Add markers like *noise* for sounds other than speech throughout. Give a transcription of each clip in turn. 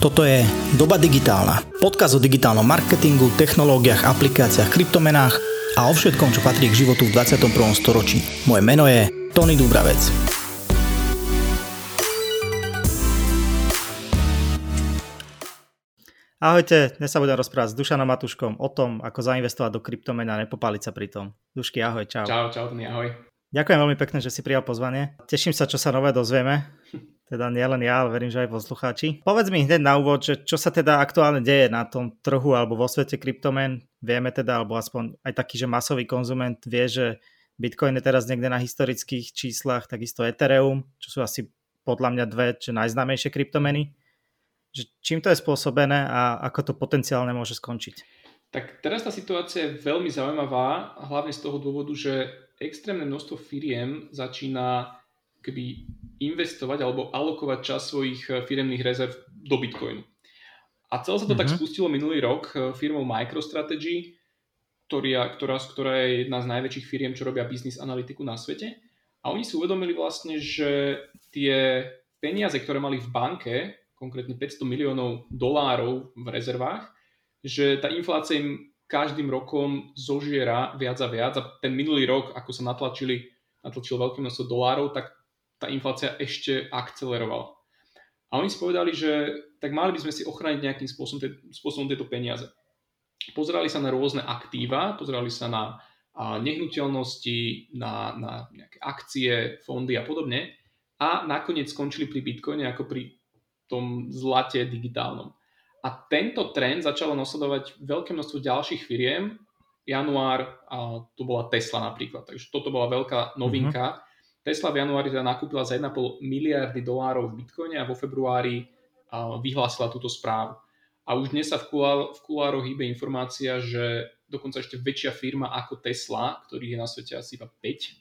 Toto je Doba digitálna. Podkaz o digitálnom marketingu, technológiách, aplikáciách, kryptomenách a o všetkom, čo patrí k životu v 21. storočí. Moje meno je Tony Dubravec. Ahojte, dnes sa budem rozprávať s Dušanom Matuškom o tom, ako zainvestovať do kryptomena a nepopáliť sa pri tom. Dušky, ahoj, čau. Čau, čau, Tony, ahoj. Ďakujem veľmi pekne, že si prijal pozvanie. Teším sa, čo sa nové dozvieme. Teda nie len ja, ale verím, že aj poslucháči. Povedz mi hneď na úvod, že čo sa teda aktuálne deje na tom trhu alebo vo svete kryptomen. Vieme teda, alebo aspoň aj taký, že masový konzument vie, že Bitcoin je teraz niekde na historických číslach, takisto Ethereum, čo sú asi podľa mňa dve čo najznámejšie kryptomeny. Že čím to je spôsobené a ako to potenciálne môže skončiť? Tak teraz tá situácia je veľmi zaujímavá, hlavne z toho dôvodu, že extrémne množstvo firiem začína keby investovať alebo alokovať čas svojich eh, firemných rezerv do Bitcoinu. A celé sa to mm-hmm. tak mhm. spustilo minulý rok eh, firmou MicroStrategy, ktorá, ktorá, ktorá je jedna z najväčších firiem, čo robia biznis analytiku na svete. A oni si uvedomili vlastne, že tie peniaze, ktoré mali v banke, konkrétne 500 miliónov dolárov v rezervách, že tá inflácia im každým rokom zožiera viac a viac a ten minulý rok, ako sa natlačili, natlačilo veľké množstvo dolárov, tak tá inflácia ešte akcelerovala. A oni si povedali, že tak mali by sme si ochrániť nejakým spôsobom, spôsobom tieto peniaze. Pozerali sa na rôzne aktíva, pozerali sa na a, nehnuteľnosti, na, na nejaké akcie, fondy a podobne a nakoniec skončili pri Bitcoine ako pri tom zlate digitálnom. A tento trend začalo nasledovať veľké množstvo ďalších firiem. Január, a to bola Tesla napríklad, takže toto bola veľká novinka. Mm-hmm Tesla v januári teda nakúpila za 1,5 miliardy dolárov v Bitcoine a vo februári vyhlásila túto správu. A už dnes sa v, kulár, v kulároch hýbe informácia, že dokonca ešte väčšia firma ako Tesla, ktorých je na svete asi iba 5,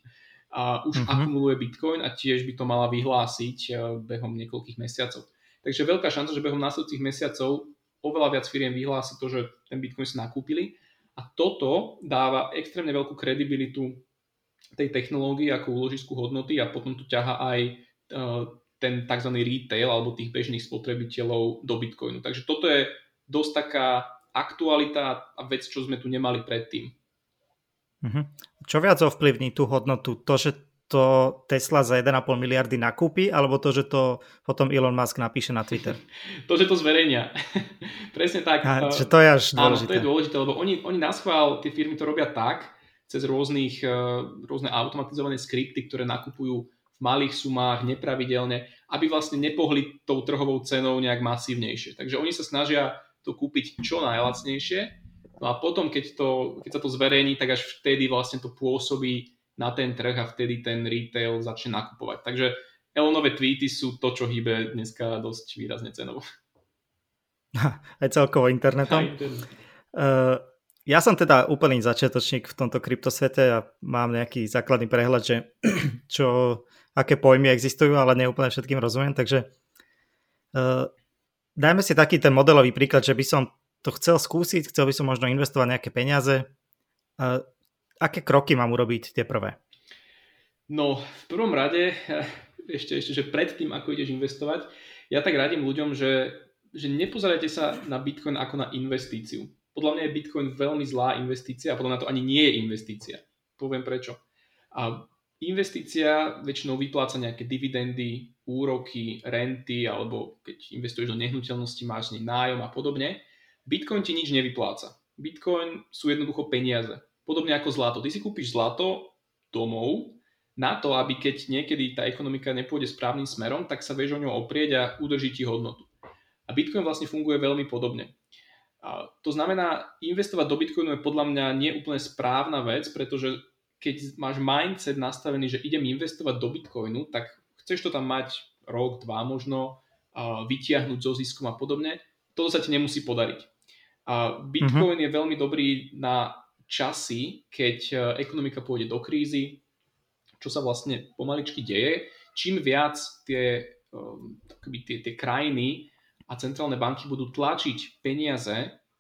a už uh-huh. akumuluje Bitcoin a tiež by to mala vyhlásiť e, behom niekoľkých mesiacov. Takže veľká šanca, že behom následujúcich mesiacov oveľa viac firiem vyhlási to, že ten Bitcoin si nakúpili. A toto dáva extrémne veľkú kredibilitu tej technológie ako úložisku hodnoty a potom tu ťaha aj e, ten tzv. retail alebo tých bežných spotrebiteľov do Bitcoinu. Takže toto je dosť taká aktualita a vec, čo sme tu nemali predtým. Mhm. Čo viac ovplyvní tú hodnotu? To, že to Tesla za 1,5 miliardy nakúpi, alebo to, že to potom Elon Musk napíše na Twitter? *laughs* to, že to zverejnia. *laughs* Presne tak. A, že to je až dôležité. Áno, to je dôležité, lebo oni, oni na schvál, tie firmy to robia tak, cez rôznych, eh, rôzne automatizované skripty, ktoré nakupujú v malých sumách nepravidelne, aby vlastne nepohli tou trhovou cenou nejak masívnejšie. Takže oni sa snažia to kúpiť čo najlacnejšie, no a potom, keď, to, keď sa to zverejní, tak až vtedy vlastne to pôsobí na ten trh a vtedy ten retail začne nakupovať. Takže Elonové tweety sú to, čo hýbe dneska dosť výrazne cenou. *laughs* Aj celkovo internetom. Aj internet. Uh, ja som teda úplný začiatočník v tomto kryptosvete a mám nejaký základný prehľad, že *clears throat* čo, aké pojmy existujú, ale neúplne všetkým rozumiem, takže uh, dajme si taký ten modelový príklad, že by som to chcel skúsiť, chcel by som možno investovať nejaké peniaze. Uh, aké kroky mám urobiť tie prvé? No, v prvom rade, *laughs* ešte, ešte, že predtým, ako ideš investovať, ja tak radím ľuďom, že, že nepozerajte sa na Bitcoin ako na investíciu podľa mňa je Bitcoin veľmi zlá investícia a podľa mňa to ani nie je investícia. Poviem prečo. A investícia väčšinou vypláca nejaké dividendy, úroky, renty alebo keď investuješ do nehnuteľnosti, máš nej nájom a podobne. Bitcoin ti nič nevypláca. Bitcoin sú jednoducho peniaze. Podobne ako zlato. Ty si kúpiš zlato domov na to, aby keď niekedy tá ekonomika nepôjde správnym smerom, tak sa vieš o ňo oprieť a udrží ti hodnotu. A Bitcoin vlastne funguje veľmi podobne. To znamená, investovať do Bitcoinu je podľa mňa nie úplne správna vec, pretože keď máš mindset nastavený, že idem investovať do Bitcoinu, tak chceš to tam mať rok, dva možno, vytiahnuť zo ziskom a podobne. Toto sa ti nemusí podariť. Bitcoin uh-huh. je veľmi dobrý na časy, keď e, ekonomika pôjde do krízy, čo sa vlastne pomaličky deje. Čím viac tie, e, tie, tie krajiny a centrálne banky budú tlačiť peniaze,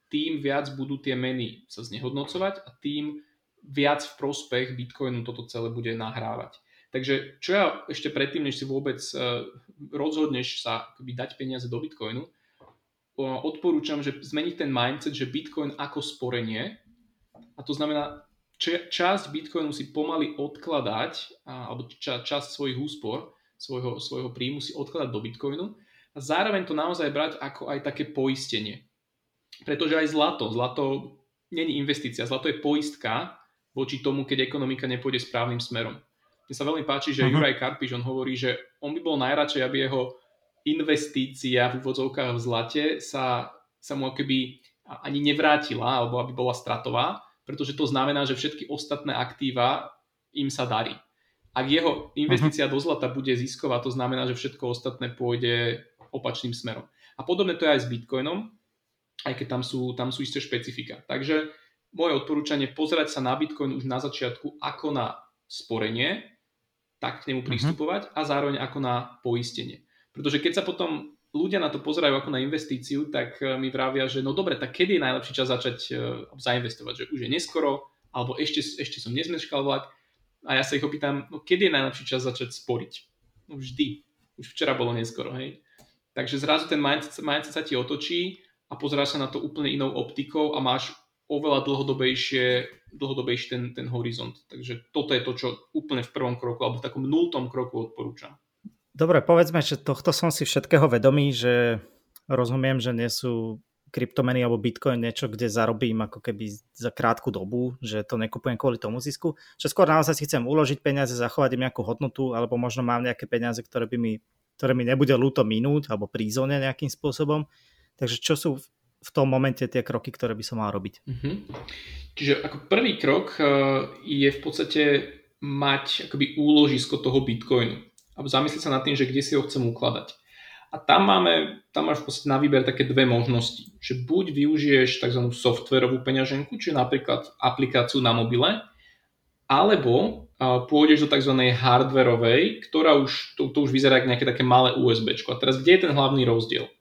tým viac budú tie meny sa znehodnocovať a tým viac v prospech Bitcoinu toto celé bude nahrávať. Takže čo ja ešte predtým, než si vôbec uh, rozhodneš sa akoby dať peniaze do Bitcoinu, odporúčam, že zmeniť ten mindset, že Bitcoin ako sporenie, a to znamená, časť Bitcoinu si pomaly odkladať, alebo ča, časť svojich úspor, svojho, svojho príjmu si odkladať do Bitcoinu a zároveň to naozaj brať ako aj také poistenie. Pretože aj zlato, zlato není investícia, zlato je poistka voči tomu, keď ekonomika nepôjde správnym smerom. Mne sa veľmi páči, že uh-huh. Juraj Karpiš, on hovorí, že on by bol najradšej, aby jeho investícia v úvodzovkách v zlate sa, sa mu keby ani nevrátila, alebo aby bola stratová, pretože to znamená, že všetky ostatné aktíva im sa darí. Ak jeho investícia uh-huh. do zlata bude zisková, to znamená, že všetko ostatné pôjde opačným smerom. A podobne to je aj s Bitcoinom, aj keď tam sú, tam sú isté špecifika. Takže moje odporúčanie pozerať sa na Bitcoin už na začiatku ako na sporenie, tak k nemu mhm. pristupovať uh-huh. a zároveň ako na poistenie. Pretože keď sa potom ľudia na to pozerajú ako na investíciu, tak eh, mi vravia, že no dobre, tak kedy je najlepší čas začať uh, zainvestovať, že už je neskoro, alebo ešte, ešte som nezmeškal vlak. A ja sa ich opýtam, no kedy je najlepší čas začať sporiť? No vždy. Už včera bolo neskoro, hej. Takže zrazu ten mindset, mindset sa ti otočí a pozeráš sa na to úplne inou optikou a máš oveľa dlhodobejšie, dlhodobejší ten, ten horizont. Takže toto je to, čo úplne v prvom kroku alebo v takom nultom kroku odporúčam. Dobre, povedzme, že tohto som si všetkého vedomý, že rozumiem, že nie sú kryptomeny alebo bitcoin niečo, kde zarobím ako keby za krátku dobu, že to nekupujem kvôli tomu zisku, že skôr naozaj si chcem uložiť peniaze, zachovať im nejakú hodnotu, alebo možno mám nejaké peniaze, ktoré, by mi, ktoré mi nebude ľúto minút alebo prízone nejakým spôsobom. Takže čo sú v tom momente tie kroky, ktoré by som mal robiť? Mm-hmm. Čiže ako prvý krok eh, je v podstate mať akoby úložisko toho bitcoinu a zamyslieť sa nad tým, že kde si ho chcem ukladať. A tam máme, tam máš v podstate na výber také dve možnosti. Že buď využiješ tzv. softverovú peňaženku, čiže napríklad aplikáciu na mobile, alebo pôjdeš do tzv. hardverovej, ktorá už, to, to už vyzerá ako nejaké také malé USB. A teraz kde je ten hlavný rozdiel?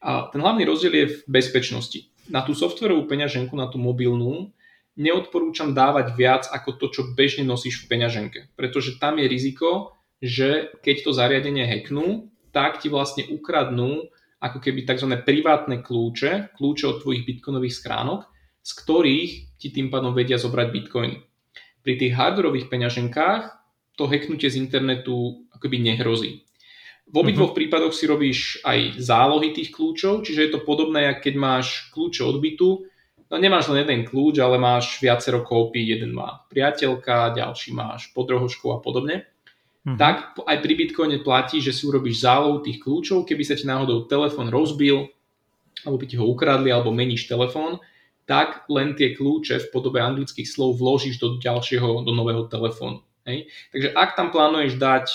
A ten hlavný rozdiel je v bezpečnosti. Na tú softverovú peňaženku, na tú mobilnú, neodporúčam dávať viac ako to, čo bežne nosíš v peňaženke. Pretože tam je riziko, že keď to zariadenie hacknú, tak ti vlastne ukradnú ako keby tzv. privátne kľúče, kľúče od tvojich bitcoinových schránok, z ktorých ti tým pádom vedia zobrať bitcoiny. Pri tých hardwareových peňaženkách to hacknutie z internetu akoby nehrozí. V obidvoch uh-huh. prípadoch si robíš aj zálohy tých kľúčov, čiže je to podobné, ako keď máš kľúče od bytu, no nemáš len jeden kľúč, ale máš viacero kópií, jeden má priateľka, ďalší máš podrohošku a podobne. Mm-hmm. Tak aj pri Bitcoine platí, že si urobíš zálohu tých kľúčov, keby sa ti náhodou telefón rozbil, alebo by ti ho ukradli, alebo meníš telefón, tak len tie kľúče v podobe anglických slov vložíš do ďalšieho, do nového telefónu. Hej? Takže ak tam plánuješ dať,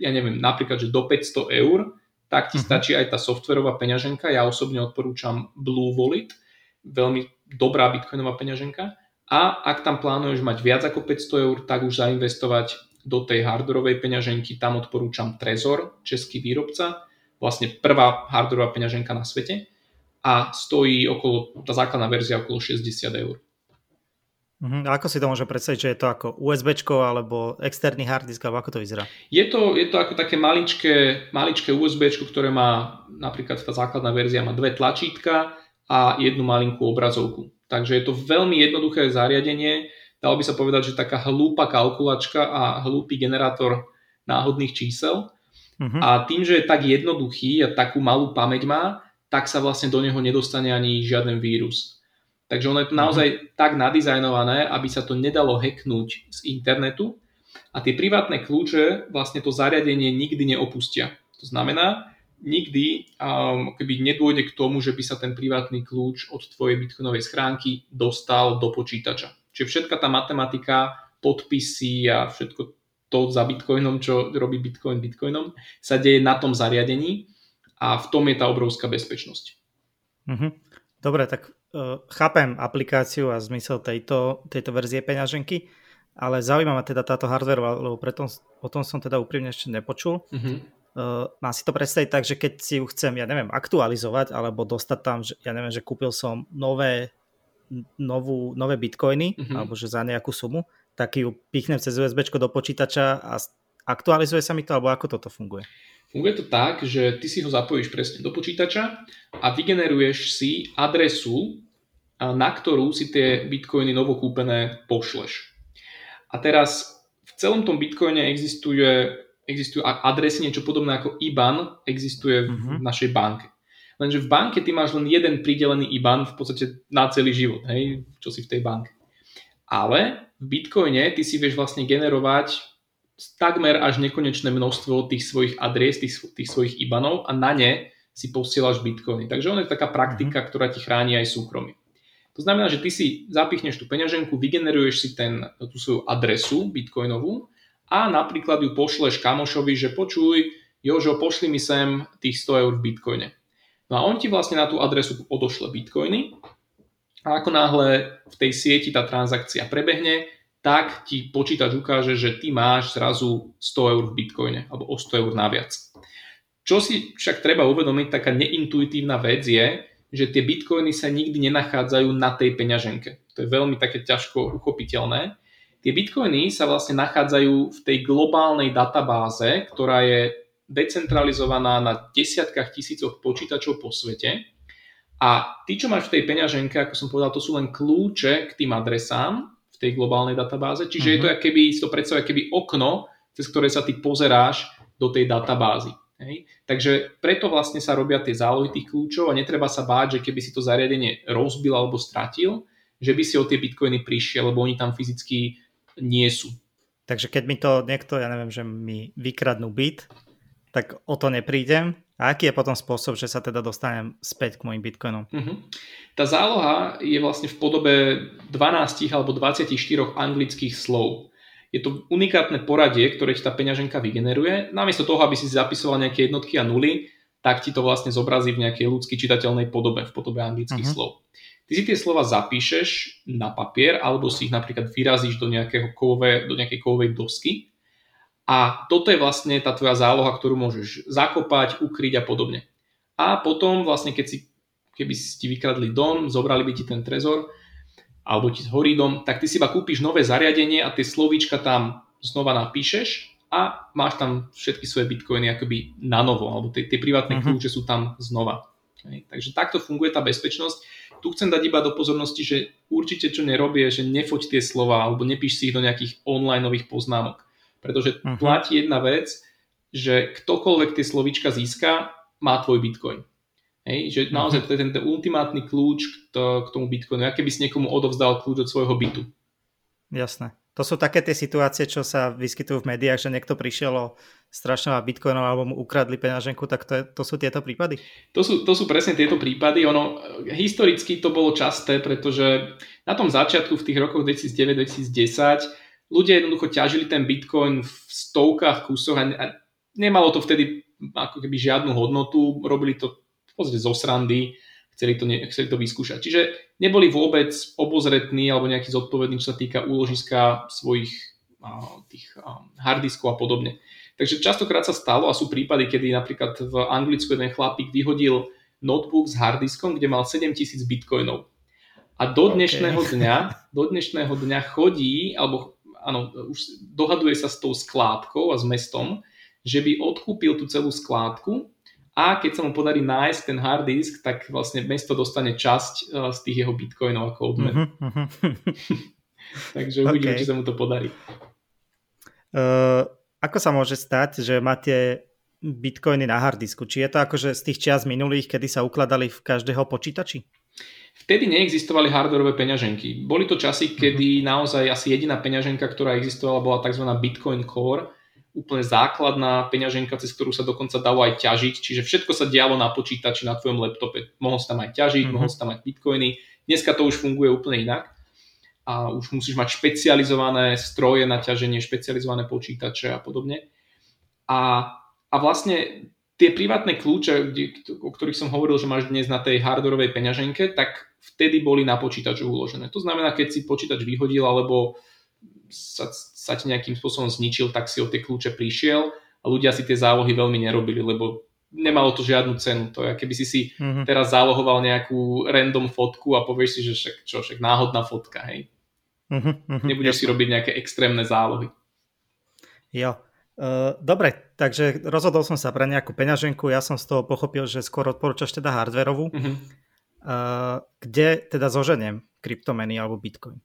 ja neviem, napríklad, že do 500 eur, tak ti uh-huh. stačí aj tá softverová peňaženka. Ja osobne odporúčam Blue Wallet, veľmi dobrá bitcoinová peňaženka. A ak tam plánuješ mať viac ako 500 eur, tak už zainvestovať do tej hardwareovej peňaženky, tam odporúčam Trezor, český výrobca, vlastne prvá hardwareová peňaženka na svete a stojí okolo, tá základná verzia okolo 60 eur. Uh-huh. A ako si to môže predstaviť, že je to ako USB alebo externý hard disk, alebo ako to vyzerá? Je to, je to ako také maličké, maličké USB, ktoré má napríklad tá základná verzia má dve tlačítka a jednu malinkú obrazovku. Takže je to veľmi jednoduché zariadenie, dalo by sa povedať, že taká hlúpa kalkulačka a hlúpy generátor náhodných čísel. Uh-huh. A tým, že je tak jednoduchý a takú malú pamäť má, tak sa vlastne do neho nedostane ani žiaden vírus. Takže ono je to mhm. naozaj uh-huh. tak nadizajnované, aby sa to nedalo hacknúť z internetu a tie privátne kľúče vlastne to zariadenie nikdy neopustia. To znamená, nikdy um, keby nedôjde k tomu, že by sa ten privátny kľúč od tvojej bitcoinovej schránky dostal do počítača. Čiže všetka tá matematika, podpisy a všetko to za Bitcoinom, čo robí Bitcoin Bitcoinom, sa deje na tom zariadení a v tom je tá obrovská bezpečnosť. Mm-hmm. Dobre, tak uh, chápem aplikáciu a zmysel tejto, tejto verzie peňaženky, ale zaujíma ma teda táto hardware, lebo preto, o tom som teda úprimne ešte nepočul. Mm-hmm. Uh, má si to predstaviť tak, že keď si ju chcem, ja neviem, aktualizovať alebo dostať tam, že, ja neviem, že kúpil som nové novú, nové bitcoiny, mm-hmm. alebo že za nejakú sumu, tak ju pichnem cez USB do počítača a aktualizuje sa mi to, alebo ako toto funguje? Funguje to tak, že ty si ho zapojíš presne do počítača a vygeneruješ si adresu, na ktorú si tie bitcoiny novokúpené pošleš. A teraz v celom tom bitcoine existuje, existujú adresy, niečo podobné ako IBAN existuje v uh-huh. našej banke. Lenže v banke ty máš len jeden pridelený IBAN v podstate na celý život, hej, čo si v tej banke. Ale v bitcoine ty si vieš vlastne generovať takmer až nekonečné množstvo tých svojich adries, tých, tých svojich IBANov a na ne si posielaš bitcoiny. Takže on je taká praktika, mm-hmm. ktorá ti chráni aj súkromie. To znamená, že ty si zapichneš tú peňaženku, vygeneruješ si ten, tú svoju adresu bitcoinovú a napríklad ju pošleš kamošovi, že počuj, Jožo, pošli mi sem tých 100 eur v bitcoine. No a on ti vlastne na tú adresu odošle bitcoiny a ako náhle v tej sieti tá transakcia prebehne, tak ti počítač ukáže, že ty máš zrazu 100 eur v bitcoine alebo o 100 eur naviac. Čo si však treba uvedomiť, taká neintuitívna vec je, že tie bitcoiny sa nikdy nenachádzajú na tej peňaženke. To je veľmi také ťažko uchopiteľné. Tie bitcoiny sa vlastne nachádzajú v tej globálnej databáze, ktorá je decentralizovaná na desiatkách tisícoch počítačov po svete. A ty, čo máš v tej peňaženke, ako som povedal, to sú len kľúče k tým adresám tej globálnej databáze. Čiže uh-huh. je to, mhm. keby, si to predstavuje, keby okno, cez ktoré sa ty pozeráš do tej databázy. Hej. Takže preto vlastne sa robia tie zálohy tých kľúčov a netreba sa báť, že keby si to zariadenie rozbil alebo stratil, že by si o tie bitcoiny prišiel, lebo oni tam fyzicky nie sú. Takže keď mi to niekto, ja neviem, že mi vykradnú byt, tak o to neprídem, a aký je potom spôsob, že sa teda dostanem späť k mojim bitcoinom? Uh-huh. Tá záloha je vlastne v podobe 12 alebo 24 anglických slov. Je to unikátne poradie, ktoré ti tá peňaženka vygeneruje. Namiesto toho, aby si zapisoval nejaké jednotky a nuly, tak ti to vlastne zobrazí v nejakej ľudsky čitateľnej podobe, v podobe anglických uh-huh. slov. Ty si tie slova zapíšeš na papier alebo si ich napríklad vyrazíš do, nejakého kovové, do nejakej kovovej dosky a toto je vlastne tá tvoja záloha, ktorú môžeš zakopať, ukryť a podobne. A potom vlastne, keď si, keby si ti vykradli dom, zobrali by ti ten trezor, alebo ti zhorí dom, tak ty si iba kúpiš nové zariadenie a tie slovíčka tam znova napíšeš a máš tam všetky svoje bitcoiny akoby na novo, alebo tie, tie privátne uh-huh. kľúče sú tam znova. Takže takto funguje tá bezpečnosť. Tu chcem dať iba do pozornosti, že určite čo nerobie, že nefoť tie slova alebo nepíš si ich do nejakých online poznámok pretože uh-huh. platí jedna vec, že ktokoľvek tie slovíčka získa, má tvoj bitcoin. Hej, že uh-huh. naozaj to je ten, ten ultimátny kľúč k, to, k tomu bitcoinu, aké by si niekomu odovzdal kľúč od svojho bytu. Jasné. To sú také tie situácie, čo sa vyskytujú v médiách, že niekto prišiel o strašne bitcoinov alebo mu ukradli peňaženku, tak to, je, to sú tieto prípady? To sú, to sú presne tieto prípady. Ono, historicky to bolo časté, pretože na tom začiatku v tých rokoch 2009-2010 ľudia jednoducho ťažili ten bitcoin v stovkách kusoch a nemalo to vtedy ako keby žiadnu hodnotu, robili to v podstate zo srandy, chceli to, ne, chceli to vyskúšať. Čiže neboli vôbec obozretní alebo nejaký zodpovední, čo sa týka úložiska svojich tých harddiskov a podobne. Takže častokrát sa stalo a sú prípady, kedy napríklad v Anglicku jeden chlapík vyhodil notebook s hardiskom, kde mal 7000 bitcoinov. A do dnešného okay. dňa, do dnešného dňa chodí, alebo áno, už dohaduje sa s tou skládkou a s mestom, že by odkúpil tú celú skládku a keď sa mu podarí nájsť ten hard disk, tak vlastne mesto dostane časť e, z tých jeho bitcoinov ako odmen. Uh-huh, *laughs* Takže uvidíme, okay. či sa mu to podarí. Uh, ako sa môže stať, že máte bitcoiny na hardisku? Či je to akože z tých čias minulých, kedy sa ukladali v každého počítači? Vtedy neexistovali hardwareové peňaženky. Boli to časy, kedy mhm. naozaj asi jediná peňaženka, ktorá existovala, bola tzv. Bitcoin Core, úplne základná peňaženka, cez ktorú sa dokonca dalo aj ťažiť, čiže všetko sa dialo na počítači, na tvojom laptope. Mohol si tam aj ťažiť, mm-hmm. mohol si tam mať bitcoiny. Dneska to už funguje úplne inak a už musíš mať špecializované stroje na ťaženie, špecializované počítače a podobne. A, a vlastne tie privátne kľúče, o ktorých som hovoril, že máš dnes na tej hardwareovej peňaženke, tak vtedy boli na počítaču uložené. To znamená, keď si počítač vyhodil alebo sa, sa ti nejakým spôsobom zničil, tak si o tie kľúče prišiel a ľudia si tie zálohy veľmi nerobili, lebo nemalo to žiadnu cenu. To je, keby si si mm-hmm. teraz zálohoval nejakú random fotku a povieš si, že však, čo, však náhodná fotka, hej. Mm-hmm, Nebudeš Jasne. si robiť nejaké extrémne zálohy. Jo. Uh, dobre, takže rozhodol som sa pre nejakú peňaženku, ja som z toho pochopil, že skôr odporúčaš teda hardverovú, uh-huh. uh, kde teda zoženiem kryptomeny alebo bitcoin.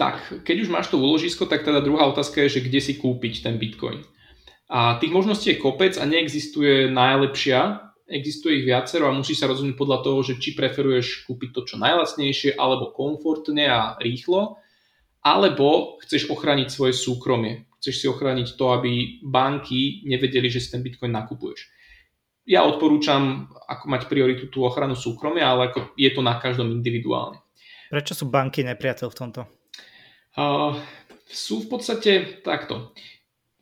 Tak, keď už máš to úložisko, tak teda druhá otázka je, že kde si kúpiť ten bitcoin. A tých možností je kopec a neexistuje najlepšia, existuje ich viacero a musíš sa rozhodnúť podľa toho, že či preferuješ kúpiť to čo najlacnejšie alebo komfortne a rýchlo, alebo chceš ochrániť svoje súkromie. Chceš si ochrániť to, aby banky nevedeli, že si ten bitcoin nakupuješ. Ja odporúčam, ako mať prioritu tú ochranu súkromia, ale ako je to na každom individuálne. Prečo sú banky nepriateľ v tomto? Uh, sú v podstate takto.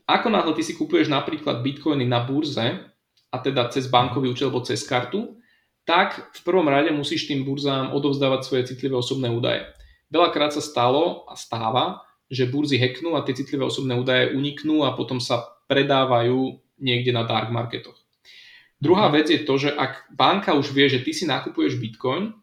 Ako náhle ty si kupuješ napríklad bitcoiny na burze, a teda cez bankový účel alebo cez kartu, tak v prvom rade musíš tým burzám odovzdávať svoje citlivé osobné údaje. Veľakrát sa stalo a stáva, že burzy hacknú a tie citlivé osobné údaje uniknú a potom sa predávajú niekde na dark marketoch. Druhá vec je to, že ak banka už vie, že ty si nakupuješ bitcoin,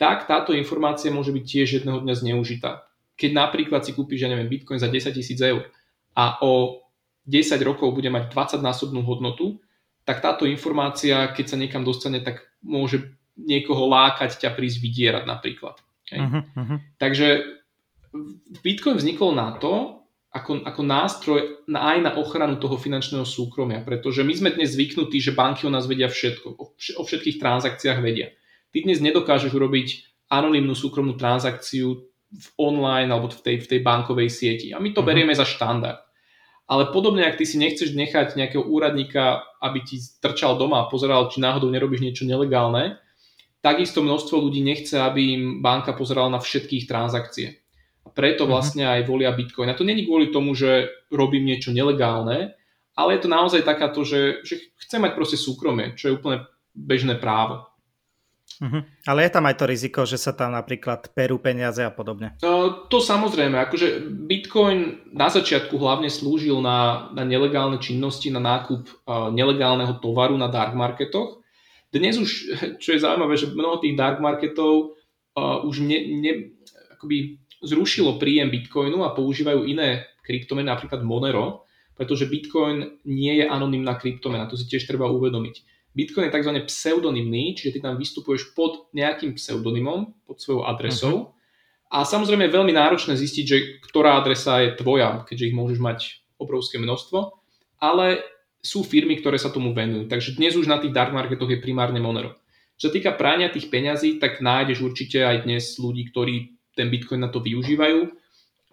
tak táto informácia môže byť tiež jedného dňa zneužitá keď napríklad si kúpiš, ja neviem, Bitcoin za 10 tisíc eur a o 10 rokov bude mať 20 násobnú hodnotu, tak táto informácia, keď sa niekam dostane, tak môže niekoho lákať ťa prísť vydierať napríklad. Hej. Uh-huh, uh-huh. Takže Bitcoin vznikol na to, ako, ako nástroj na, aj na ochranu toho finančného súkromia, pretože my sme dnes zvyknutí, že banky o nás vedia všetko, o, o všetkých transakciách vedia. Ty dnes nedokážeš urobiť anonimnú súkromnú transakciu v online alebo v tej, v tej bankovej sieti. A my to uh-huh. berieme za štandard. Ale podobne, ak ty si nechceš nechať nejakého úradníka, aby ti trčal doma a pozeral, či náhodou nerobíš niečo nelegálne, takisto množstvo ľudí nechce, aby im banka pozerala na všetkých transakcie. Preto mhm. vlastne aj volia Bitcoin. A to není kvôli tomu, že robím niečo nelegálne, ale je to naozaj takáto, že, že chcem mať proste súkromie, čo je úplne bežné právo. Uh-huh. Ale je tam aj to riziko, že sa tam napríklad perú peniaze a podobne. Uh, to samozrejme, akože Bitcoin na začiatku hlavne slúžil na, na nelegálne činnosti, na nákup uh, nelegálneho tovaru na dark marketoch. Dnes už, *laughs* čo je zaujímavé, že mnoho tých dark marketov uh, už ne, ne, akoby zrušilo príjem Bitcoinu a používajú iné kryptomeny, napríklad Monero, pretože Bitcoin nie je anonimná kryptomena, to si tiež treba uvedomiť. Bitcoin je tzv. pseudonymný, čiže ty tam vystupuješ pod nejakým pseudonymom, pod svojou adresou. Uh-huh. A samozrejme je veľmi náročné zistiť, že ktorá adresa je tvoja, keďže ich môžeš mať obrovské množstvo, ale sú firmy, ktoré sa tomu venujú. Takže dnes už na tých dark marketoch je primárne Monero. Čo sa týka prania tých peňazí, tak nájdeš určite aj dnes ľudí, ktorí ten Bitcoin na to využívajú.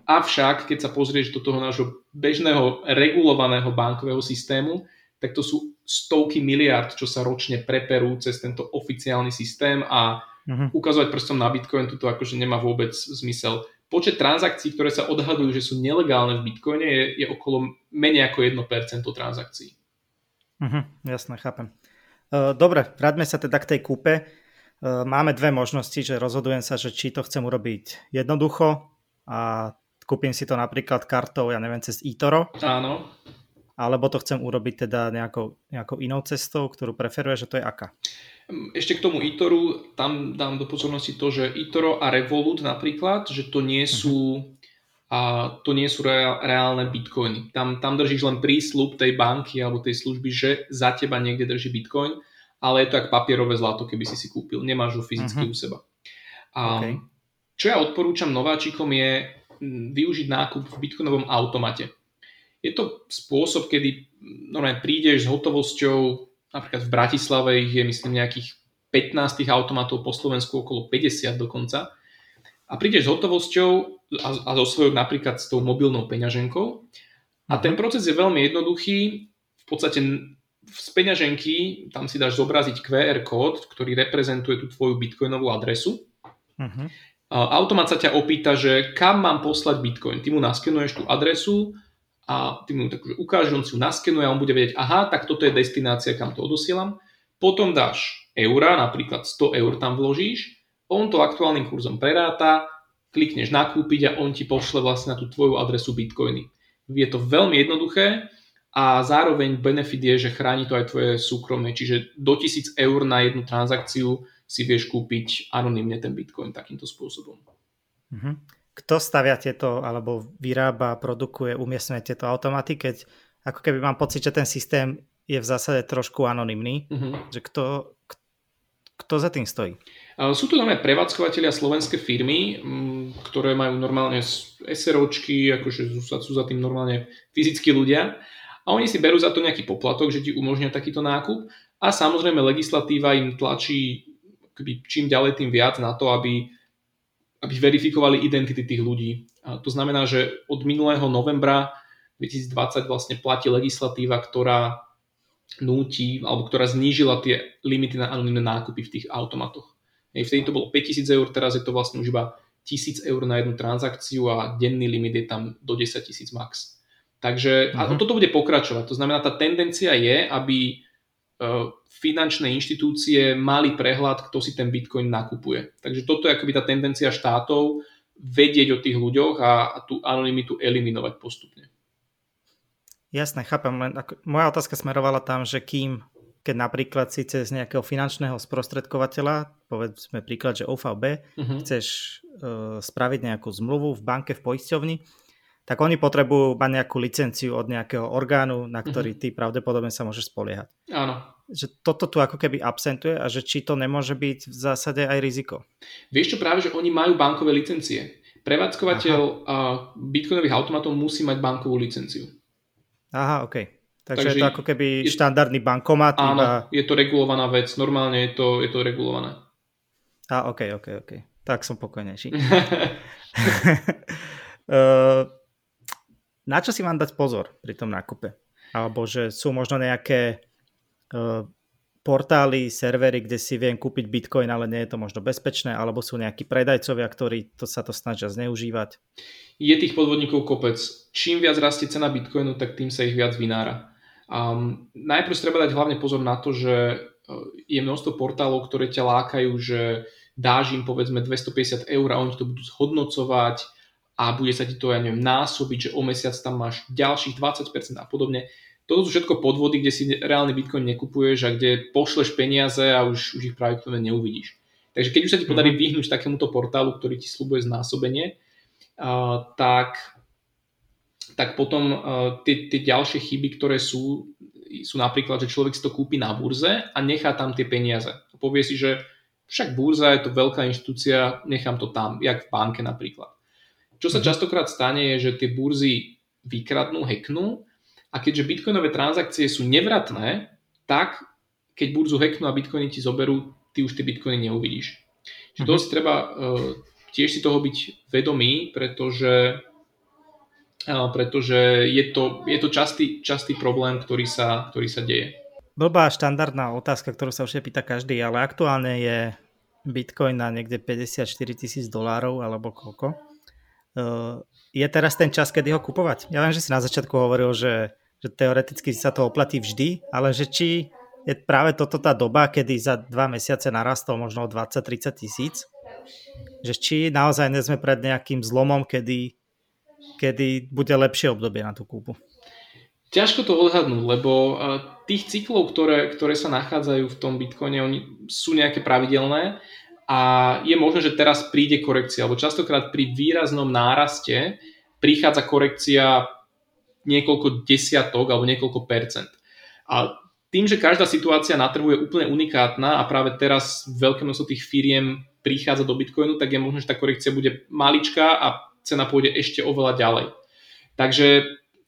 Avšak, keď sa pozrieš do toho nášho bežného regulovaného bankového systému, tak to sú stovky miliard, čo sa ročne preperú cez tento oficiálny systém a uh-huh. ukazovať prstom na Bitcoin toto akože nemá vôbec zmysel. Počet transakcií, ktoré sa odhadujú, že sú nelegálne v Bitcoine, je, je okolo menej ako 1% transakcií. Uh-huh, jasné, chápem. Uh, dobre, vráťme sa teda k tej kúpe. Uh, máme dve možnosti, že rozhodujem sa, že či to chcem urobiť jednoducho a kúpim si to napríklad kartou, ja neviem, cez eToro. Áno alebo to chcem urobiť teda nejakou, nejakou inou cestou, ktorú preferuje, že to je aká? Ešte k tomu Itoru, tam dám do pozornosti to, že Itoro a Revolut napríklad, že to nie mhm. sú, uh-huh. a, to nie sú reálne bitcoiny. Tam, tam držíš len prísľub tej banky alebo tej služby, že za teba niekde drží bitcoin, ale je to ako papierové zlato, keby si si kúpil. Nemáš ho fyzicky uh-huh. u seba. A, okay. Čo ja odporúčam nováčikom je využiť nákup v bitcoinovom automate. Je to spôsob, kedy normálne prídeš s hotovosťou, napríklad v Bratislave ich je myslím nejakých 15 automatov po Slovensku, okolo 50 dokonca. A prídeš s hotovosťou a, a so svojou napríklad s tou mobilnou peňaženkou. A ten proces je veľmi jednoduchý. V podstate z peňaženky tam si dáš zobraziť QR kód, ktorý reprezentuje tú tvoju bitcoinovú adresu. Uh-huh. Automat sa ťa opýta, že kam mám poslať bitcoin. Ty mu naskenuješ tú adresu, a ty mu tak ukážeš, on si ju naskenuje a on bude vedieť, aha, tak toto je destinácia, kam to odosielam. Potom dáš eura, napríklad 100 eur tam vložíš, on to aktuálnym kurzom preráta, klikneš nakúpiť a on ti pošle vlastne na tú tvoju adresu bitcoiny. Je to veľmi jednoduché a zároveň benefit je, že chráni to aj tvoje súkromie, čiže do 1000 eur na jednu transakciu si vieš kúpiť anonymne ten bitcoin takýmto spôsobom. Mm-hmm kto stavia tieto, alebo vyrába, produkuje, umiestňuje tieto automaty, keď ako keby mám pocit, že ten systém je v zásade trošku anonymný, uh-huh. že kto, kto za tým stojí? Sú to normálne prevádzkovateľia slovenské firmy, ktoré majú normálne SROčky, akože sú za tým normálne fyzickí ľudia a oni si berú za to nejaký poplatok, že ti umožnia takýto nákup a samozrejme legislatíva im tlačí čím ďalej tým viac na to, aby, aby verifikovali identity tých ľudí. A to znamená, že od minulého novembra 2020 vlastne platí legislatíva, ktorá núti, alebo ktorá znížila tie limity na anonimné nákupy v tých automatoch. Vtedy to bolo 5000 eur, teraz je to vlastne už iba 1000 eur na jednu transakciu a denný limit je tam do 10 tisíc max. Takže uh-huh. a mhm. toto bude pokračovať. To znamená, tá tendencia je, aby e, finančné inštitúcie mali prehľad, kto si ten Bitcoin nakupuje. Takže toto je akoby tá tendencia štátov vedieť o tých ľuďoch a, a tú anonymitu eliminovať postupne. Jasné, chápem. Len ako, moja otázka smerovala tam, že kým, keď napríklad si cez nejakého finančného sprostredkovateľa, povedzme príklad, že OVB, uh-huh. Mhm. chceš uh, spraviť nejakú zmluvu v banke, v poisťovni, tak oni potrebujú mať nejakú licenciu od nejakého orgánu, na ktorý uh-huh. ty pravdepodobne sa môžeš spoliehať. Áno. Že toto tu ako keby absentuje a že či to nemôže byť v zásade aj riziko. Vieš čo práve, že oni majú bankové licencie. Prevádzkovateľ uh, bitcoinových automatov musí mať bankovú licenciu. Aha, OK. Takže, Takže je to ako keby je, štandardný bankomat. Áno, iba... je to regulovaná vec. Normálne je to, je to regulované. A, OK, OK, OK. Tak som pokojnejší. uh, *laughs* *laughs* na čo si mám dať pozor pri tom nákupe? Alebo že sú možno nejaké uh, portály, servery, kde si viem kúpiť bitcoin, ale nie je to možno bezpečné, alebo sú nejakí predajcovia, ktorí to sa to snažia zneužívať? Je tých podvodníkov kopec. Čím viac rastie cena bitcoinu, tak tým sa ich viac vynára. Um, najprv treba dať hlavne pozor na to, že e, je množstvo portálov, ktoré ťa lákajú, že dáš im povedzme 250 eur a oni to budú zhodnocovať a bude sa ti to, ja neviem, násobiť, že o mesiac tam máš ďalších 20% a podobne toto sú všetko podvody, kde si reálny Bitcoin nekupuješ a kde pošleš peniaze a už, už ich pravdepodobne neuvidíš. Takže keď už sa ti podarí mhm. vyhnúť takémuto portálu, ktorý ti slúbuje znásobenie, uh, tak, tak potom uh, tie, tie ďalšie chyby, ktoré sú, sú napríklad, že človek si to kúpi na burze a nechá tam tie peniaze. Povie si, že však burza je to veľká inštitúcia, nechám to tam, jak v banke napríklad. Čo sa mhm. častokrát stane je, že tie burzy vykradnú, hacknú a keďže bitcoinové transakcie sú nevratné, tak keď burzu hacknú a bitcoiny ti zoberú, ty už tie bitcoiny neuvidíš. Čiže mm-hmm. to si treba uh, tiež si toho byť vedomý, pretože, uh, pretože je to, je to častý, častý problém, ktorý sa, ktorý sa deje. Blbá štandardná otázka, ktorú sa už pýta každý, ale aktuálne je Bitcoin na niekde 54 tisíc dolárov alebo koľko. Uh, je teraz ten čas, kedy ho kupovať? Ja viem, že si na začiatku hovoril, že že teoreticky sa to oplatí vždy, ale že či je práve toto tá doba, kedy za dva mesiace narastol možno 20-30 tisíc, že či naozaj nie sme pred nejakým zlomom, kedy, kedy bude lepšie obdobie na tú kúpu. Ťažko to odhadnúť, lebo tých cyklov, ktoré, ktoré sa nachádzajú v tom Bitcoine, oni sú nejaké pravidelné a je možné, že teraz príde korekcia, lebo častokrát pri výraznom náraste prichádza korekcia niekoľko desiatok alebo niekoľko percent. A tým, že každá situácia na trhu je úplne unikátna a práve teraz veľké množstvo tých firiem prichádza do Bitcoinu, tak je možné, že tá korekcia bude maličká a cena pôjde ešte oveľa ďalej. Takže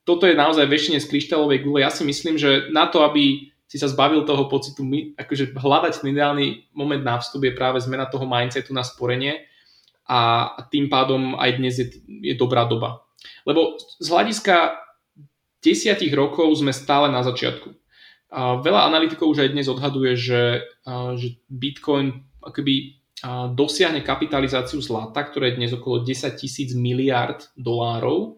toto je naozaj väčšine z kryštálovej gule. Ja si myslím, že na to, aby si sa zbavil toho pocitu, akože hľadať ten ideálny moment na vstup je práve zmena toho mindsetu na sporenie a tým pádom aj dnes je, je dobrá doba. Lebo z hľadiska desiatich rokov sme stále na začiatku. A veľa analytikov už aj dnes odhaduje, že, že Bitcoin akoby dosiahne kapitalizáciu zlata, ktoré je dnes okolo 10 tisíc miliard dolárov.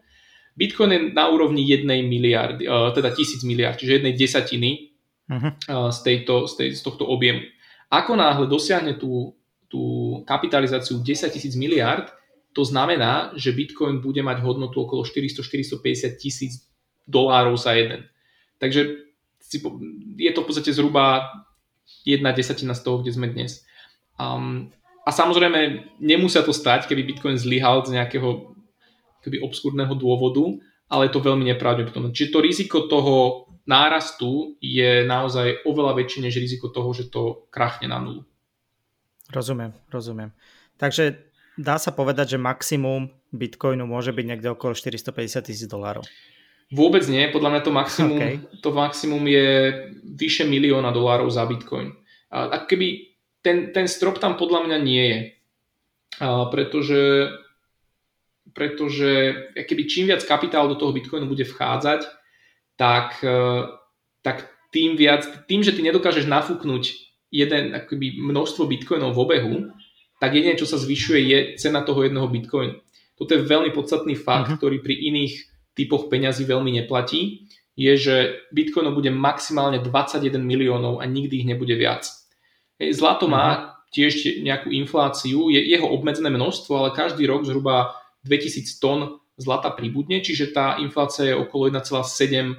Bitcoin je na úrovni jednej miliardy, teda tisíc miliard, čiže jednej desatiny uh-huh. z, tejto, z, tej, z tohto objemu. Ako náhle dosiahne tú, tú kapitalizáciu 10 tisíc miliard, to znamená, že Bitcoin bude mať hodnotu okolo 400-450 tisíc dolárov za jeden. Takže je to v podstate zhruba jedna desatina z toho, kde sme dnes. Um, a samozrejme, nemusia to stať, keby Bitcoin zlyhal z nejakého keby obskúrneho dôvodu, ale je to veľmi nepravdepodobné. Čiže to riziko toho nárastu je naozaj oveľa väčšie než riziko toho, že to krachne na nulu. Rozumiem, rozumiem. Takže dá sa povedať, že maximum Bitcoinu môže byť niekde okolo 450 tisíc dolárov. Vôbec nie, podľa mňa to maximum, okay. to maximum je vyše milióna dolárov za Bitcoin. A keby ten, ten strop tam podľa mňa nie je. A pretože, pretože keby čím viac kapitálu do toho Bitcoinu bude vchádzať, tak, e, tak tým viac, tým, že ty nedokážeš nafúknuť jeden, akoby množstvo Bitcoinov v obehu, tak jediné, čo sa zvyšuje, je cena toho jedného Bitcoinu. Toto je veľmi podstatný fakt, uh-huh. ktorý pri iných typoch peňazí veľmi neplatí, je, že Bitcoinov bude maximálne 21 miliónov a nikdy ich nebude viac. Zlato má mhm. tiež nejakú infláciu, je jeho obmedzené množstvo, ale každý rok zhruba 2000 tón zlata pribudne, čiže tá inflácia je okolo 1,7%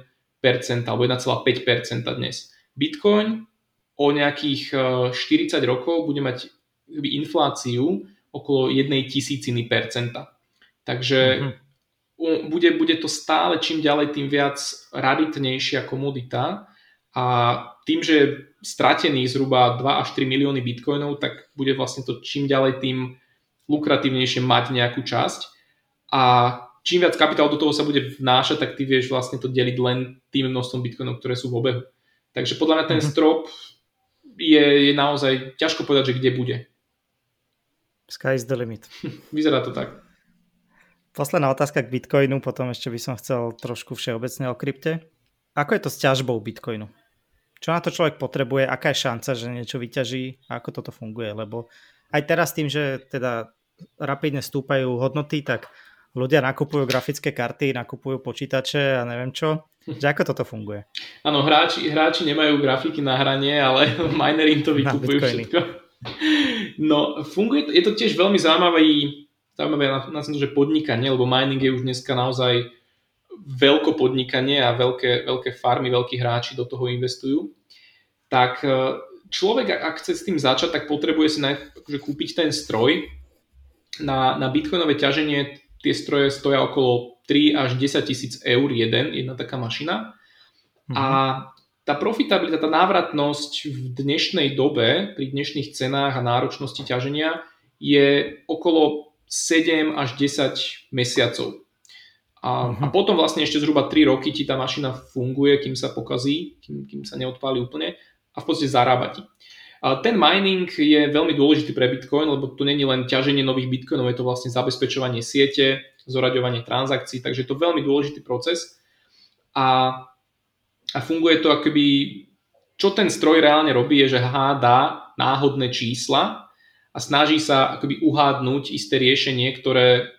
alebo 1,5% dnes. Bitcoin o nejakých 40 e, rokov bude mať infláciu okolo jednej tisíciny percenta. Takže mm-hmm bude, bude to stále čím ďalej tým viac raritnejšia komodita a tým, že je stratený zhruba 2 až 3 milióny bitcoinov, tak bude vlastne to čím ďalej tým lukratívnejšie mať nejakú časť a čím viac kapitál do toho sa bude vnášať, tak ty vieš vlastne to deliť len tým množstvom bitcoinov, ktoré sú v obehu. Takže podľa mňa ten mm-hmm. strop je, je naozaj ťažko povedať, že kde bude. Sky is the limit. *laughs* Vyzerá to tak. Posledná otázka k Bitcoinu, potom ešte by som chcel trošku všeobecne o krypte. Ako je to s ťažbou Bitcoinu? Čo na to človek potrebuje? Aká je šanca, že niečo vyťaží? A ako toto funguje? Lebo aj teraz tým, že teda rapidne stúpajú hodnoty, tak ľudia nakupujú grafické karty, nakupujú počítače a neviem čo. Že ako toto funguje? Áno, hráči, hráči nemajú grafiky na hranie, ale *laughs* minery im to vykupujú všetko. No, funguje, je to tiež veľmi zaujímavý zaujímavé na, na to, že podnikanie, lebo mining je už dneska naozaj veľko podnikanie a veľké, veľké farmy, veľkí hráči do toho investujú, tak e, človek, ak chce s tým začať, tak potrebuje si najprv akože kúpiť ten stroj. Na, na bitcoinové ťaženie tie stroje stoja okolo 3 až 10 tisíc eur jeden, jedna taká mašina. Mm-hmm. A tá profitabilita, tá návratnosť v dnešnej dobe, pri dnešných cenách a náročnosti ťaženia je okolo 7 až 10 mesiacov. A, uh-huh. a potom vlastne ešte zhruba 3 roky ti tá mašina funguje, kým sa pokazí, kým, kým sa neodpáli úplne a v podstate zarába ti. Ten mining je veľmi dôležitý pre Bitcoin, lebo tu není len ťaženie nových Bitcoinov, je to vlastne zabezpečovanie siete, zoraďovanie transakcií, takže je to veľmi dôležitý proces. A, a funguje to akoby, čo ten stroj reálne robí, je, že hádá náhodné čísla a snaží sa akoby uhádnuť isté riešenie, ktoré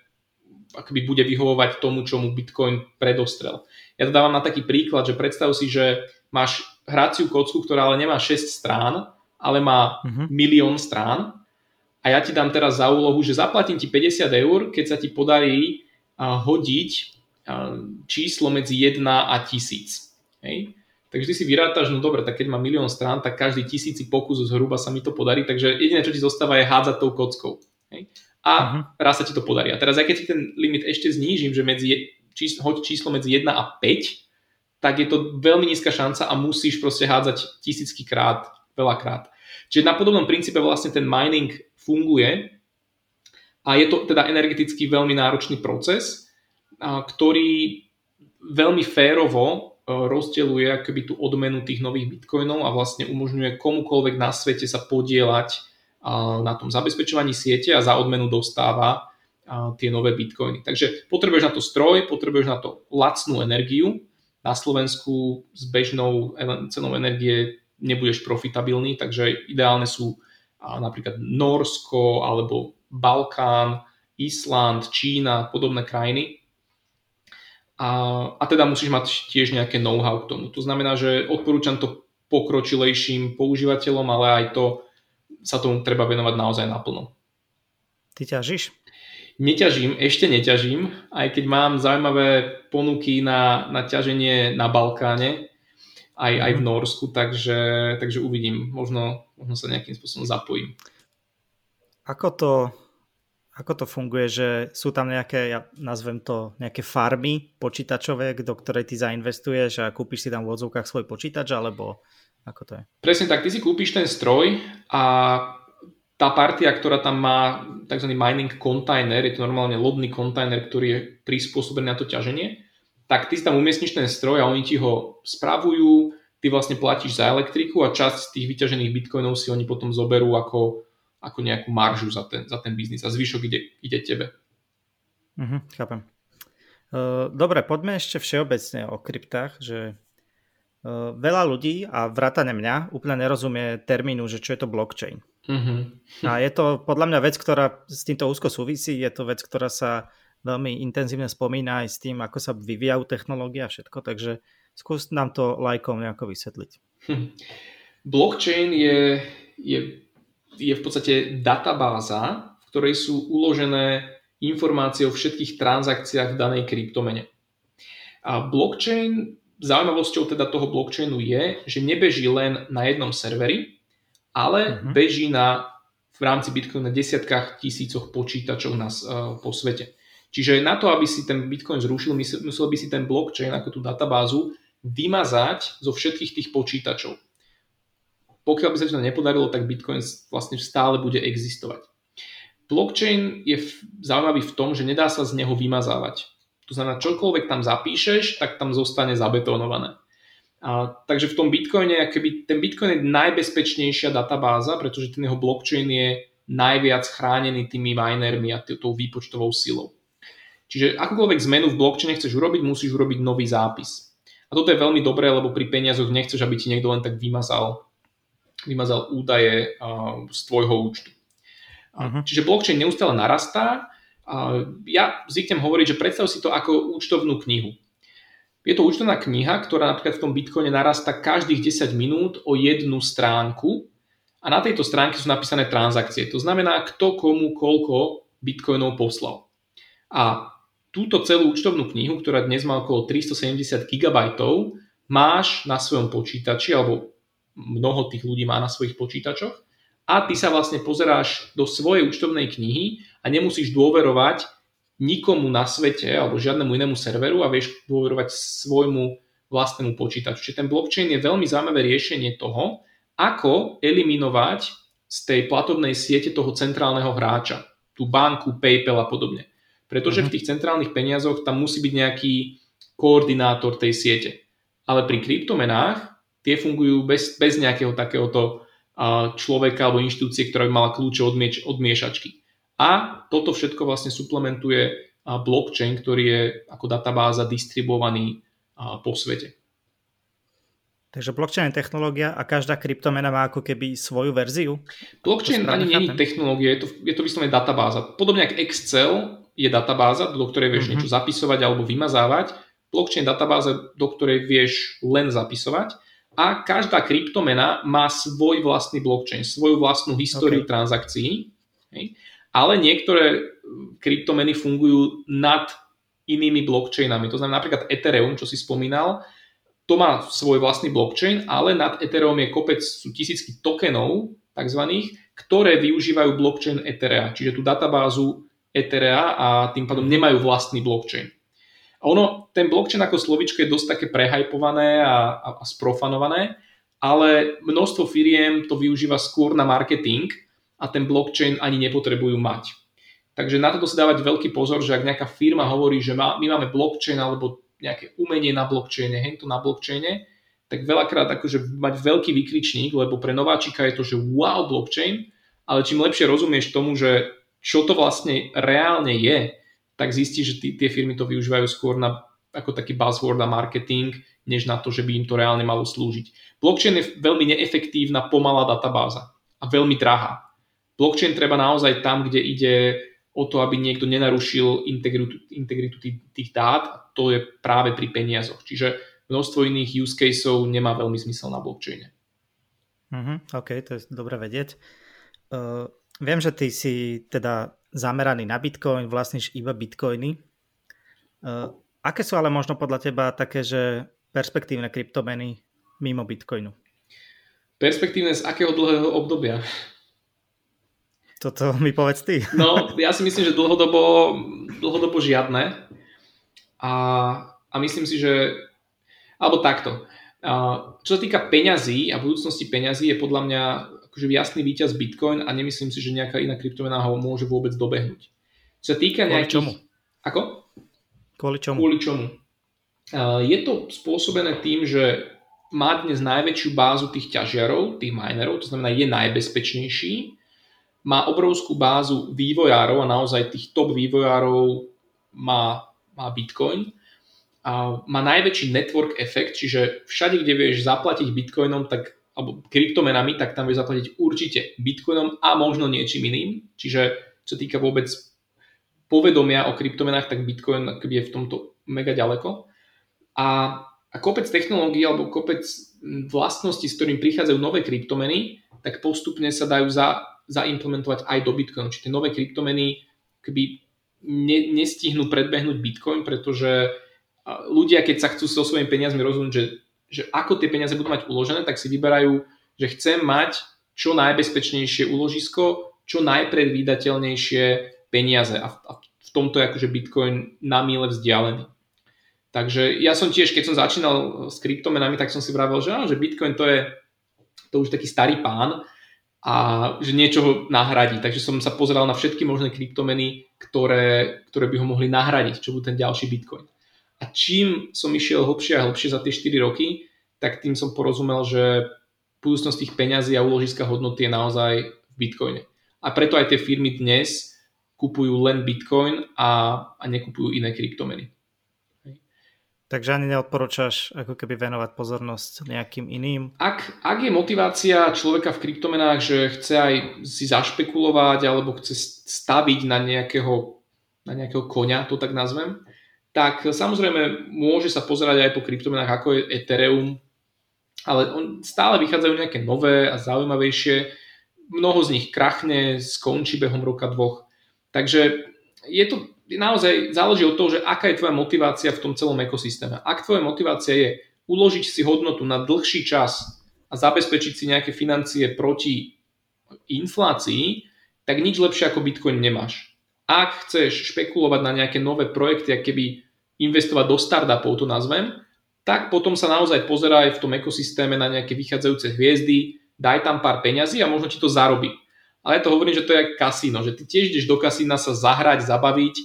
akoby bude vyhovovať tomu, čo mu Bitcoin predostrel. Ja to dávam na taký príklad, že predstav si, že máš hraciu kocku, ktorá ale nemá 6 strán, ale má uh-huh. milión strán a ja ti dám teraz za úlohu, že zaplatím ti 50 eur, keď sa ti podarí uh, hodiť uh, číslo medzi 1 a 1000. Hej? Takže ty si vyrátaš, no dobre, tak keď má milión strán, tak každý tisíci pokus zhruba sa mi to podarí, takže jediné, čo ti zostáva je hádzať tou kockou. Hej? A uh-huh. raz sa ti to podarí. A teraz, aj keď ti ten limit ešte znížim, že medzi, číslo, hoď číslo medzi 1 a 5, tak je to veľmi nízka šanca a musíš proste hádzať tisícky krát, veľakrát. Čiže na podobnom princípe vlastne ten mining funguje a je to teda energeticky veľmi náročný proces, ktorý veľmi férovo E, rozdeľuje akoby tú odmenu tých nových bitcoinov a vlastne umožňuje komukoľvek na svete sa podielať na tom zabezpečovaní siete a za odmenu dostáva tie nové bitcoiny. Takže potrebuješ na to stroj, potrebuješ na to lacnú energiu. Na Slovensku s bežnou cenou energie nebudeš profitabilný, takže ideálne sú napríklad Norsko alebo Balkán, Island, Čína, podobné krajiny, a, a teda musíš mať tiež nejaké know-how k tomu. To znamená, že odporúčam to pokročilejším používateľom, ale aj to sa tomu treba venovať naozaj naplno. Ty ťažíš? Neťažím, ešte neťažím, aj keď mám zaujímavé ponuky na, na ťaženie na Balkáne, aj, aj v mhm. Norsku, takže, takže uvidím, možno, možno sa nejakým spôsobom zapojím. Ako to, ako to funguje, že sú tam nejaké, ja nazvem to, nejaké farmy počítačové, do ktorej ty zainvestuješ a kúpiš si tam v odzvukách svoj počítač, alebo ako to je? Presne tak, ty si kúpiš ten stroj a tá partia, ktorá tam má tzv. mining container, je to normálne lodný kontajner, ktorý je prispôsobený na to ťaženie, tak ty si tam umiestniš ten stroj a oni ti ho spravujú, ty vlastne platíš za elektriku a časť z tých vyťažených bitcoinov si oni potom zoberú ako ako nejakú maržu za ten, za ten biznis a zvyšok ide, ide tebe. Uh-huh, chápem. Dobre, poďme ešte všeobecne o kryptách, že veľa ľudí a vrátane mňa úplne nerozumie termínu, že čo je to blockchain. Uh-huh. A je to podľa mňa vec, ktorá s týmto úzko súvisí, je to vec, ktorá sa veľmi intenzívne spomína aj s tým, ako sa vyvíjajú technológie a všetko, takže skús nám to lajkom nejako vysvetliť. Hm. Blockchain je, je je v podstate databáza, v ktorej sú uložené informácie o všetkých transakciách v danej kryptomene. A blockchain, zaujímavosťou teda toho blockchainu je, že nebeží len na jednom serveri, ale uh-huh. beží na, v rámci Bitcoinu na desiatkách tisícoch počítačov na, uh, po svete. Čiže na to, aby si ten Bitcoin zrušil, musel by si ten blockchain ako tú databázu vymazať zo všetkých tých počítačov pokiaľ by sa to nepodarilo, tak Bitcoin vlastne stále bude existovať. Blockchain je zaujímavý v tom, že nedá sa z neho vymazávať. To znamená, čokoľvek tam zapíšeš, tak tam zostane zabetonované. A, takže v tom Bitcoine, keby ten Bitcoin je najbezpečnejšia databáza, pretože ten jeho blockchain je najviac chránený tými minermi a tou výpočtovou silou. Čiže akúkoľvek zmenu v blockchaine chceš urobiť, musíš urobiť nový zápis. A toto je veľmi dobré, lebo pri peniazoch nechceš, aby ti niekto len tak vymazal vymazal údaje z tvojho účtu. Uh-huh. Čiže blockchain neustále narastá. Ja zvyknem hovoriť, že predstav si to ako účtovnú knihu. Je to účtovná kniha, ktorá napríklad v tom Bitcoine narastá každých 10 minút o jednu stránku a na tejto stránke sú napísané transakcie. To znamená, kto komu koľko Bitcoinov poslal. A túto celú účtovnú knihu, ktorá dnes má okolo 370 GB, máš na svojom počítači alebo mnoho tých ľudí má na svojich počítačoch a ty sa vlastne pozeráš do svojej účtovnej knihy a nemusíš dôverovať nikomu na svete alebo žiadnemu inému serveru a vieš dôverovať svojmu vlastnému počítaču. Čiže ten blockchain je veľmi zaujímavé riešenie toho, ako eliminovať z tej platobnej siete toho centrálneho hráča, tú banku, PayPal a podobne. Pretože v mhm. tých centrálnych peniazoch tam musí byť nejaký koordinátor tej siete. Ale pri kryptomenách tie fungujú bez, bez nejakého takéhoto človeka alebo inštitúcie, ktorá by mala kľúče od, mieč, od miešačky. A toto všetko vlastne suplementuje blockchain, ktorý je ako databáza distribuovaný po svete. Takže blockchain je technológia a každá kryptomena má ako keby svoju verziu? Blockchain ani nie je technológia, je to, je to vyslovene databáza. Podobne ako Excel je databáza, do ktorej vieš mm-hmm. niečo zapisovať alebo vymazávať. Blockchain databáza, do ktorej vieš len zapisovať a každá kryptomena má svoj vlastný blockchain, svoju vlastnú históriu okay. transakcií, hej? ale niektoré kryptomeny fungujú nad inými blockchainami. To znamená napríklad Ethereum, čo si spomínal, to má svoj vlastný blockchain, ale nad Ethereum je kopec, sú tisícky tokenov, takzvaných, ktoré využívajú blockchain Etherea, čiže tú databázu Etherea a tým pádom nemajú vlastný blockchain. A ono, ten blockchain ako slovičko je dosť také prehajpované a, a, a sprofanované, ale množstvo firiem to využíva skôr na marketing a ten blockchain ani nepotrebujú mať. Takže na toto si dávať veľký pozor, že ak nejaká firma hovorí, že má, my máme blockchain alebo nejaké umenie na blockchaine, hento na blockchaine, tak veľakrát akože mať veľký vykričník, lebo pre nováčika je to, že wow, blockchain, ale čím lepšie rozumieš tomu, že čo to vlastne reálne je, tak zistí, že tí, tie firmy to využívajú skôr na ako taký buzzword a marketing, než na to, že by im to reálne malo slúžiť. Blockchain je veľmi neefektívna, pomalá databáza a veľmi drahá. Blockchain treba naozaj tam, kde ide o to, aby niekto nenarušil integritu, integritu tých, tých dát a to je práve pri peniazoch. Čiže množstvo iných use caseov nemá veľmi zmysel na blockchaine. Uh-huh, OK, to je dobre vedieť. Uh, viem, že ty si teda zameraný na Bitcoin, vlastníš iba Bitcoiny. Uh, aké sú ale možno podľa teba také, že perspektívne kryptomeny mimo Bitcoinu? Perspektívne z akého dlhého obdobia? Toto mi povedz ty. No, ja si myslím, že dlhodobo, dlhodobo žiadne. A, a myslím si, že... Alebo takto. A, čo sa týka peňazí a budúcnosti peňazí je podľa mňa akože jasný víťaz Bitcoin a nemyslím si, že nejaká iná kryptomena ho môže vôbec dobehnúť. Čo sa týka nejakých... čomu? Ako? Kvôli čomu? Kvôli čomu. Je to spôsobené tým, že má dnes najväčšiu bázu tých ťažiarov, tých minerov, to znamená je najbezpečnejší, má obrovskú bázu vývojárov a naozaj tých top vývojárov má, má Bitcoin a má najväčší network efekt, čiže všade, kde vieš zaplatiť Bitcoinom, tak alebo kryptomenami, tak tam vieš zaplatiť určite Bitcoinom a možno niečím iným. Čiže čo týka vôbec povedomia o kryptomenách, tak Bitcoin je v tomto mega ďaleko. A, a kopec technológií alebo kopec vlastností, s ktorým prichádzajú nové kryptomeny, tak postupne sa dajú za, zaimplementovať aj do Bitcoinu. Čiže tie nové kryptomeny keby ne, nestihnú predbehnúť Bitcoin, pretože ľudia, keď sa chcú so svojimi peniazmi rozhodnúť, že, že ako tie peniaze budú mať uložené, tak si vyberajú, že chcem mať čo najbezpečnejšie úložisko, čo najpredvídateľnejšie peniaze a v, a v tomto je akože Bitcoin na míle vzdialený. Takže ja som tiež, keď som začínal s kryptomenami, tak som si vravel, že, že Bitcoin to je to už taký starý pán a že niečo ho nahradí. Takže som sa pozeral na všetky možné kryptomeny, ktoré, ktoré by ho mohli nahradiť, čo bol ten ďalší Bitcoin. A čím som išiel hlbšie a hlbšie za tie 4 roky, tak tým som porozumel, že budúcnosť tých peňazí a úložiska hodnoty je naozaj v Bitcoine. A preto aj tie firmy dnes kupujú len Bitcoin a, a nekupujú iné kryptomeny. Takže ani neodporúčaš ako keby venovať pozornosť nejakým iným? Ak, ak je motivácia človeka v kryptomenách, že chce aj si zašpekulovať alebo chce staviť na nejakého, na nejakého konia, to tak nazvem, tak samozrejme môže sa pozerať aj po kryptomenách ako je Ethereum, ale on, stále vychádzajú nejaké nové a zaujímavejšie. Mnoho z nich krachne, skončí behom roka dvoch Takže je to naozaj záleží od toho, že aká je tvoja motivácia v tom celom ekosystéme. Ak tvoja motivácia je uložiť si hodnotu na dlhší čas a zabezpečiť si nejaké financie proti inflácii, tak nič lepšie ako Bitcoin nemáš. Ak chceš špekulovať na nejaké nové projekty, ak keby investovať do startupov, to nazvem, tak potom sa naozaj pozeraj v tom ekosystéme na nejaké vychádzajúce hviezdy, daj tam pár peňazí a možno ti to zarobí. Ale ja to hovorím, že to je kasíno, že ty tiež ideš do kasína sa zahrať, zabaviť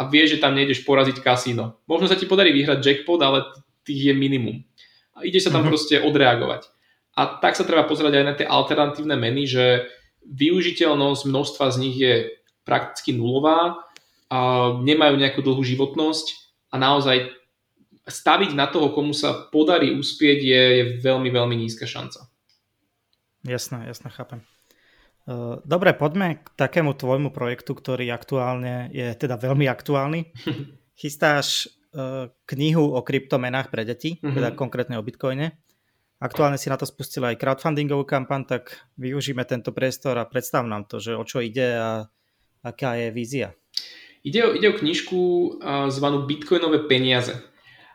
a vieš, že tam nejdeš poraziť kasíno. Možno sa ti podarí vyhrať jackpot, ale tých je minimum. A ide sa tam mm-hmm. proste odreagovať. A tak sa treba pozerať aj na tie alternatívne meny, že využiteľnosť množstva z nich je prakticky nulová, a nemajú nejakú dlhú životnosť a naozaj staviť na toho, komu sa podarí uspieť, je, je veľmi, veľmi nízka šanca. Jasné, jasné, chápem. Dobre, poďme k takému tvojmu projektu, ktorý aktuálne je teda veľmi aktuálny. *laughs* Chystáš knihu o kryptomenách pre deti, mm-hmm. teda konkrétne o Bitcoine. Aktuálne si na to spustil aj crowdfundingovú kampaň, tak využíme tento priestor a predstav nám to, že o čo ide a aká je vízia. Ide o, ide o knižku zvanú Bitcoinové peniaze.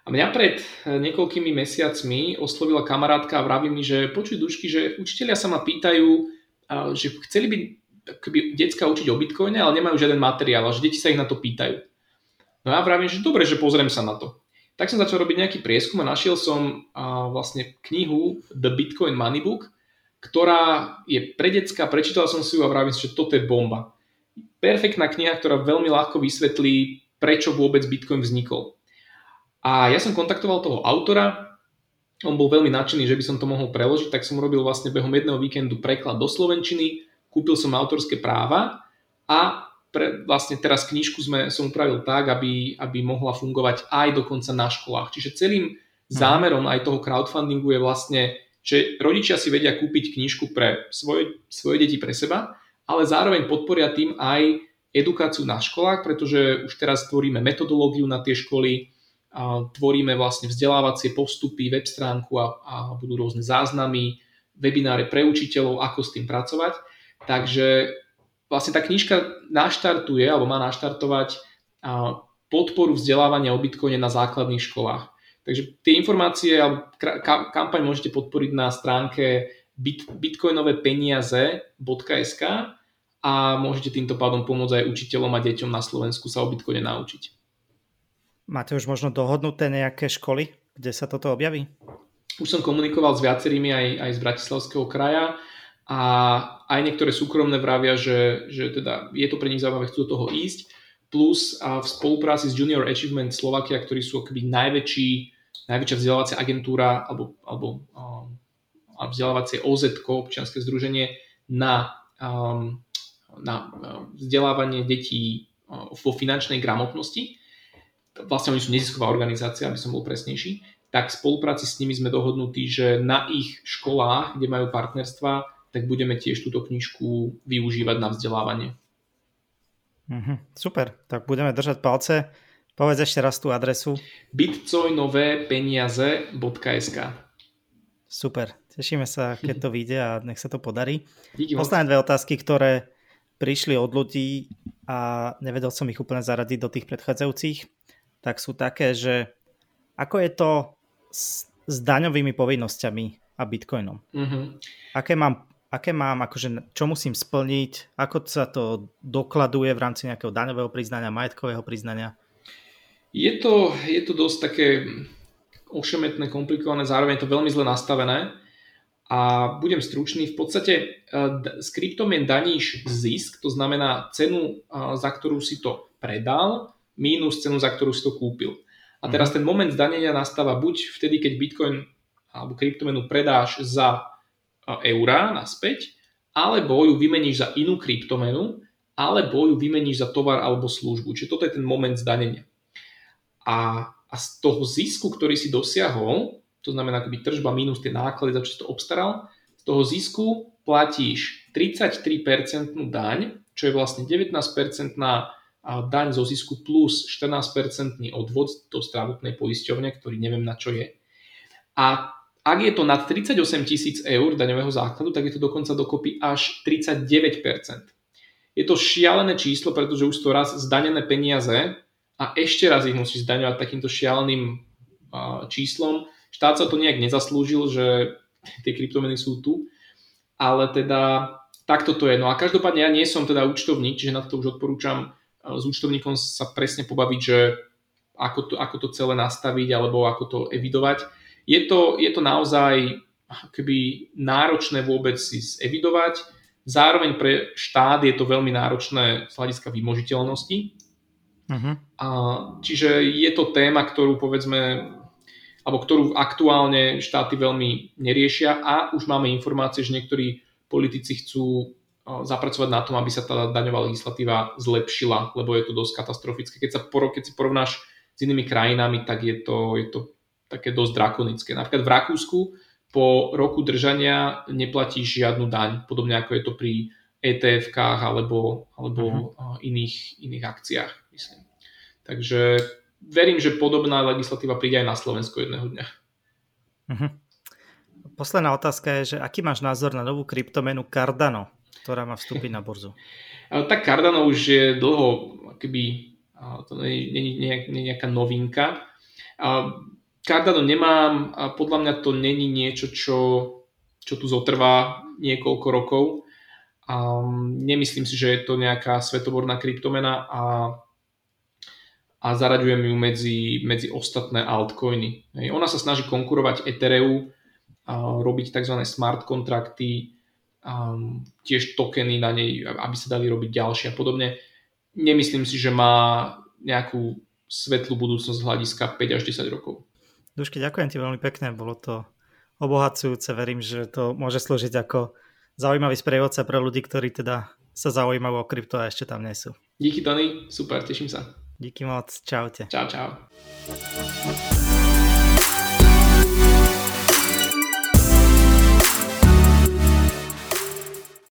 A mňa pred e, niekoľkými mesiacmi oslovila kamarátka a vraví mi, že počuj dušky, že učiteľia sa ma pýtajú, že chceli by akoby decka učiť o bitcoine, ale nemajú žiaden materiál a že deti sa ich na to pýtajú. No ja vravím, že dobre, že pozriem sa na to. Tak som začal robiť nejaký prieskum a našiel som a, vlastne knihu The Bitcoin Money Book, ktorá je pre decka, prečítal som si ju a vravím že toto je bomba. Perfektná kniha, ktorá veľmi ľahko vysvetlí, prečo vôbec Bitcoin vznikol. A ja som kontaktoval toho autora, on bol veľmi nadšený, že by som to mohol preložiť, tak som robil vlastne behom jedného víkendu preklad do Slovenčiny, kúpil som autorské práva a pre, vlastne teraz knižku sme, som upravil tak, aby, aby mohla fungovať aj dokonca na školách. Čiže celým mhm. zámerom aj toho crowdfundingu je vlastne, že rodičia si vedia kúpiť knižku pre svoje, svoje deti pre seba, ale zároveň podporia tým aj edukáciu na školách, pretože už teraz tvoríme metodológiu na tie školy, a tvoríme vlastne vzdelávacie postupy, web stránku a, a budú rôzne záznamy, webináre pre učiteľov, ako s tým pracovať. Takže vlastne tá knižka naštartuje, alebo má naštartovať podporu vzdelávania o Bitcoine na základných školách. Takže tie informácie alebo kampaň môžete podporiť na stránke bit, bitcoinovepeniaze.sk a môžete týmto pádom pomôcť aj učiteľom a deťom na Slovensku sa o Bitcoine naučiť. Máte už možno dohodnuté nejaké školy, kde sa toto objaví? Už som komunikoval s viacerými aj, aj z Bratislavského kraja a aj niektoré súkromné vravia, že, že teda je to pre nich zaujímavé, chcú do toho ísť. Plus a v spolupráci s Junior Achievement Slovakia, ktorí sú akoby najväčší, najväčšia vzdelávacia agentúra alebo, alebo um, vzdelávacie OZ, občianske združenie na, um, na um, vzdelávanie detí uh, vo finančnej gramotnosti. Vlastne oni sú nezisková organizácia, aby som bol presnejší tak v spolupráci s nimi sme dohodnutí, že na ich školách, kde majú partnerstva, tak budeme tiež túto knižku využívať na vzdelávanie. Mhm, super, tak budeme držať palce. Povedz ešte raz tú adresu. bitcoinovépeniaze.sk Super, tešíme sa, keď to vyjde a nech sa to podarí. Díky Posledné dve otázky, ktoré prišli od ľudí a nevedel som ich úplne zaradiť do tých predchádzajúcich, tak sú také, že ako je to s, s daňovými povinnosťami a bitcoinom. Mm-hmm. Aké mám aké mám, akože, čo musím splniť, ako sa to dokladuje v rámci nejakého daňového priznania, majetkového priznania? Je to, je to dosť také ošemetné, komplikované, zároveň je to veľmi zle nastavené a budem stručný. V podstate e, s kryptomien daníš zisk, to znamená cenu, e, za ktorú si to predal, mínus cenu, za ktorú si to kúpil. A teraz mhm. ten moment zdanenia nastáva buď vtedy, keď Bitcoin alebo kryptomenu predáš za eurá naspäť, alebo ju vymeníš za inú kryptomenu, alebo ju vymeníš za tovar alebo službu. Čiže toto je ten moment zdanenia. A, a z toho zisku, ktorý si dosiahol, to znamená akoby tržba minus tie náklady, za čo si to obstaral, z toho zisku platíš 33% daň, čo je vlastne 19% na daň zo zisku plus 14% odvod do zdravotnej poisťovne, ktorý neviem na čo je. A ak je to nad 38 tisíc eur daňového základu, tak je to dokonca dokopy až 39%. Je to šialené číslo, pretože už to raz zdanené peniaze a ešte raz ich musí zdaňovať takýmto šialeným číslom. Štát sa to nejak nezaslúžil, že tie kryptomeny sú tu, ale teda takto to je. No a každopádne ja nie som teda účtovník, čiže na to už odporúčam s účtovníkom sa presne pobaviť, že ako to, ako to celé nastaviť alebo ako to evidovať. Je to, je to naozaj keby náročné vôbec si evidovať. Zároveň pre štát je to veľmi náročné z hľadiska vymožiteľnosti. Uh-huh. A, čiže je to téma, ktorú povedzme, alebo ktorú aktuálne štáty veľmi neriešia a už máme informácie, že niektorí politici chcú zapracovať na tom, aby sa tá daňová legislatíva zlepšila, lebo je to dosť katastrofické. Keď, sa keď si porovnáš s inými krajinami, tak je to, je to také dosť drakonické. Napríklad v Rakúsku po roku držania neplatíš žiadnu daň, podobne ako je to pri ETF-kách alebo, alebo uh-huh. iných, iných akciách, myslím. Takže verím, že podobná legislatíva príde aj na Slovensko jedného dňa. Uh-huh. Posledná otázka je, že aký máš názor na novú kryptomenu Cardano? ktorá má vstúpiť na burzu? *laughs* Tak Cardano už je dlho, keby to nie je nejaká novinka. Cardano nemám, a podľa mňa to není niečo, čo, čo tu zotrvá niekoľko rokov. A nemyslím si, že je to nejaká svetoborná kryptomena a, a zaraďujem ju medzi, medzi ostatné altcoiny. Ona sa snaží konkurovať Ethereum, robiť tzv. smart kontrakty, um, tiež tokeny na nej, aby sa dali robiť ďalšie a podobne. Nemyslím si, že má nejakú svetlú budúcnosť z hľadiska 5 až 10 rokov. Dušky, ďakujem ti veľmi pekne, bolo to obohacujúce, verím, že to môže slúžiť ako zaujímavý sprievodca pre ľudí, ktorí teda sa zaujímajú o krypto a ešte tam nie sú. Díky Tony, super, teším sa. Díky moc, čaute. Čau, čau.